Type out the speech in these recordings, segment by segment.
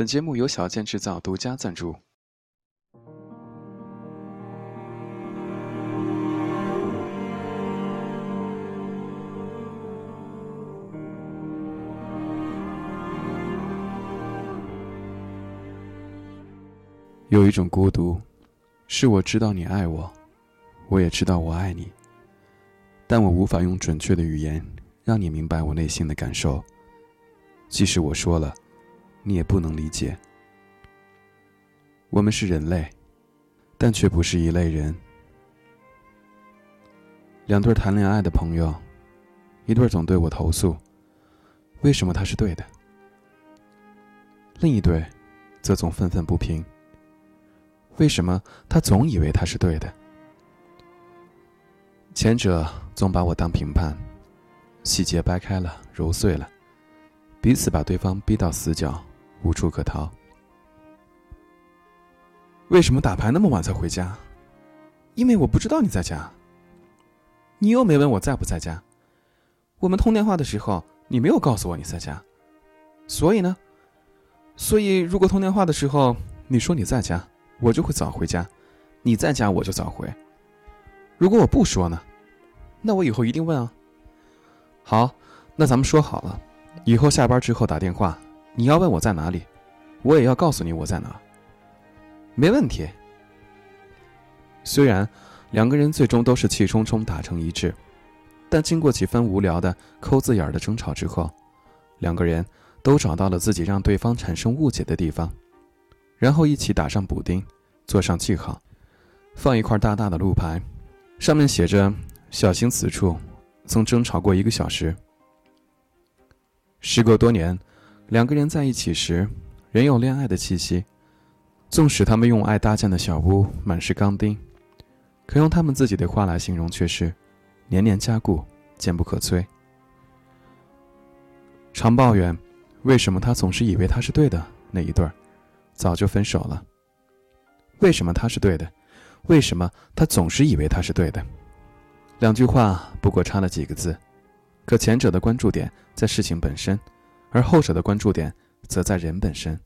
本节目由小健制造独家赞助。有一种孤独，是我知道你爱我，我也知道我爱你，但我无法用准确的语言让你明白我内心的感受。即使我说了。你也不能理解，我们是人类，但却不是一类人。两对谈恋爱的朋友，一对总对我投诉，为什么他是对的？另一对，则总愤愤不平，为什么他总以为他是对的？前者总把我当评判，细节掰开了揉碎了，彼此把对方逼到死角。无处可逃。为什么打牌那么晚才回家？因为我不知道你在家。你又没问我在不在家。我们通电话的时候，你没有告诉我你在家。所以呢？所以如果通电话的时候你说你在家，我就会早回家；你在家，我就早回。如果我不说呢？那我以后一定问啊。好，那咱们说好了，以后下班之后打电话。你要问我在哪里，我也要告诉你我在哪。没问题。虽然两个人最终都是气冲冲打成一致，但经过几番无聊的抠字眼的争吵之后，两个人都找到了自己让对方产生误解的地方，然后一起打上补丁，做上记号，放一块大大的路牌，上面写着“小心此处曾争吵过一个小时”。时隔多年。两个人在一起时，仍有恋爱的气息。纵使他们用爱搭建的小屋满是钢钉，可用他们自己的话来形容，却是年年加固，坚不可摧。常抱怨为什么他总是以为他是对的那一对儿，早就分手了。为什么他是对的？为什么他总是以为他是对的？两句话不过差了几个字，可前者的关注点在事情本身。而后者的关注点则在人本身。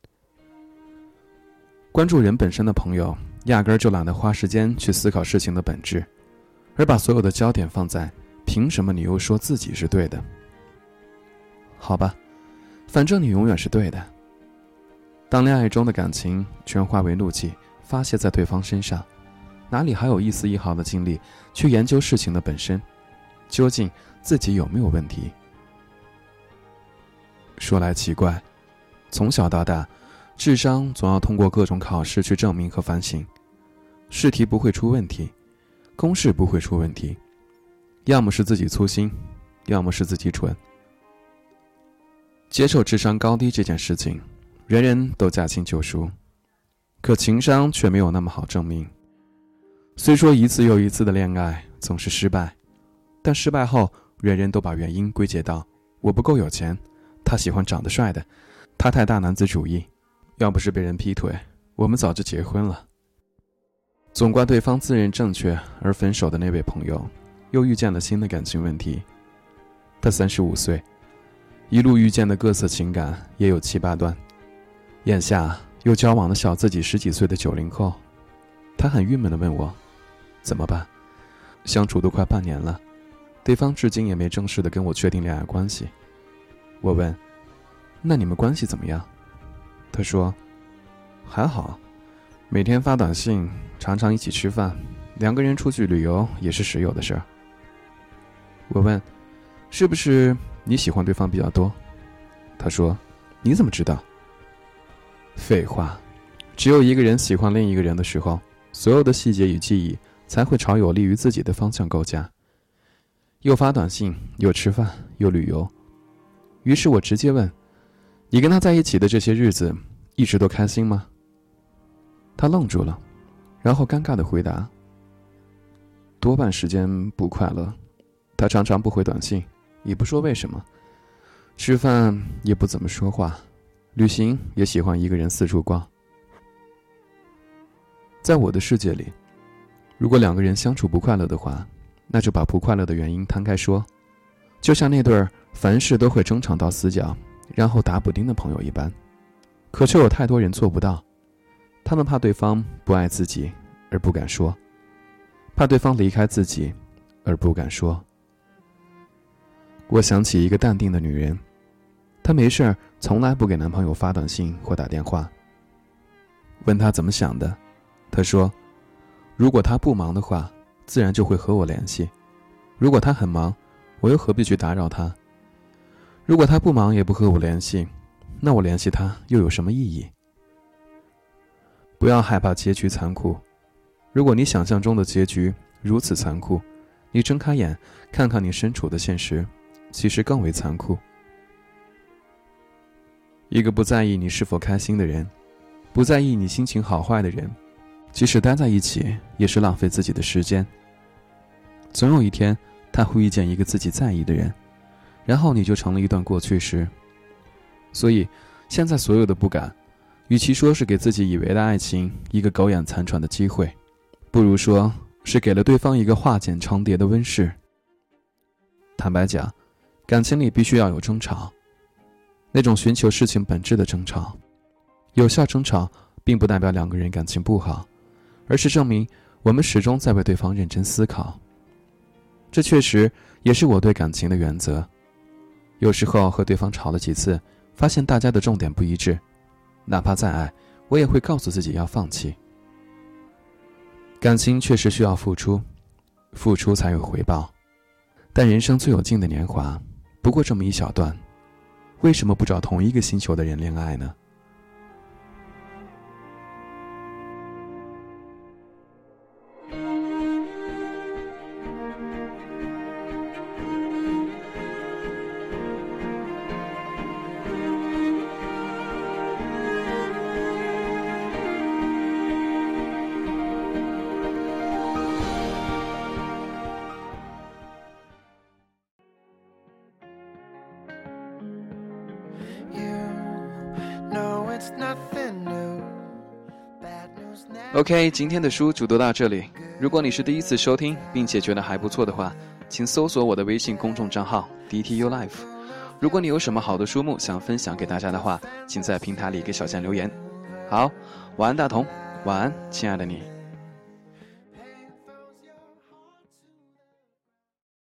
关注人本身的朋友，压根儿就懒得花时间去思考事情的本质，而把所有的焦点放在“凭什么你又说自己是对的”？好吧，反正你永远是对的。当恋爱中的感情全化为怒气发泄在对方身上，哪里还有一丝一毫的精力去研究事情的本身？究竟自己有没有问题？说来奇怪，从小到大，智商总要通过各种考试去证明和反省，试题不会出问题，公式不会出问题，要么是自己粗心，要么是自己蠢。接受智商高低这件事情，人人都驾轻就熟，可情商却没有那么好证明。虽说一次又一次的恋爱总是失败，但失败后，人人都把原因归结到我不够有钱。他喜欢长得帅的，他太大男子主义，要不是被人劈腿，我们早就结婚了。总怪对方自认正确而分手的那位朋友，又遇见了新的感情问题。他三十五岁，一路遇见的各色情感也有七八段，眼下又交往了小自己十几岁的九零后，他很郁闷的问我：“怎么办？相处都快半年了，对方至今也没正式的跟我确定恋爱关系。”我问：“那你们关系怎么样？”他说：“还好，每天发短信，常常一起吃饭，两个人出去旅游也是时有的事儿。”我问：“是不是你喜欢对方比较多？”他说：“你怎么知道？”废话，只有一个人喜欢另一个人的时候，所有的细节与记忆才会朝有利于自己的方向构架。又发短信，又吃饭，又旅游。于是我直接问：“你跟他在一起的这些日子，一直都开心吗？”他愣住了，然后尴尬的回答：“多半时间不快乐。他常常不回短信，也不说为什么。吃饭也不怎么说话，旅行也喜欢一个人四处逛。在我的世界里，如果两个人相处不快乐的话，那就把不快乐的原因摊开说，就像那对儿。凡事都会争吵到死角，然后打补丁的朋友一般，可却有太多人做不到。他们怕对方不爱自己，而不敢说；怕对方离开自己，而不敢说。我想起一个淡定的女人，她没事儿从来不给男朋友发短信或打电话。问她怎么想的，她说：“如果他不忙的话，自然就会和我联系；如果他很忙，我又何必去打扰他？如果他不忙也不和我联系，那我联系他又有什么意义？”不要害怕结局残酷，如果你想象中的结局如此残酷，你睁开眼看看你身处的现实。其实更为残酷。一个不在意你是否开心的人，不在意你心情好坏的人，即使待在一起，也是浪费自己的时间。总有一天，他会遇见一个自己在意的人，然后你就成了一段过去时。所以，现在所有的不敢，与其说是给自己以为的爱情一个苟延残喘的机会，不如说是给了对方一个化茧成蝶的温室。坦白讲。感情里必须要有争吵，那种寻求事情本质的争吵。有效争吵，并不代表两个人感情不好，而是证明我们始终在为对方认真思考。这确实也是我对感情的原则。有时候和对方吵了几次，发现大家的重点不一致，哪怕再爱，我也会告诉自己要放弃。感情确实需要付出，付出才有回报，但人生最有劲的年华。不过这么一小段，为什么不找同一个星球的人恋爱呢？OK，今天的书就读到这里。如果你是第一次收听，并且觉得还不错的话，请搜索我的微信公众账号 DTU Life。如果你有什么好的书目想分享给大家的话，请在平台里给小江留言。好，晚安，大同，晚安，亲爱的你。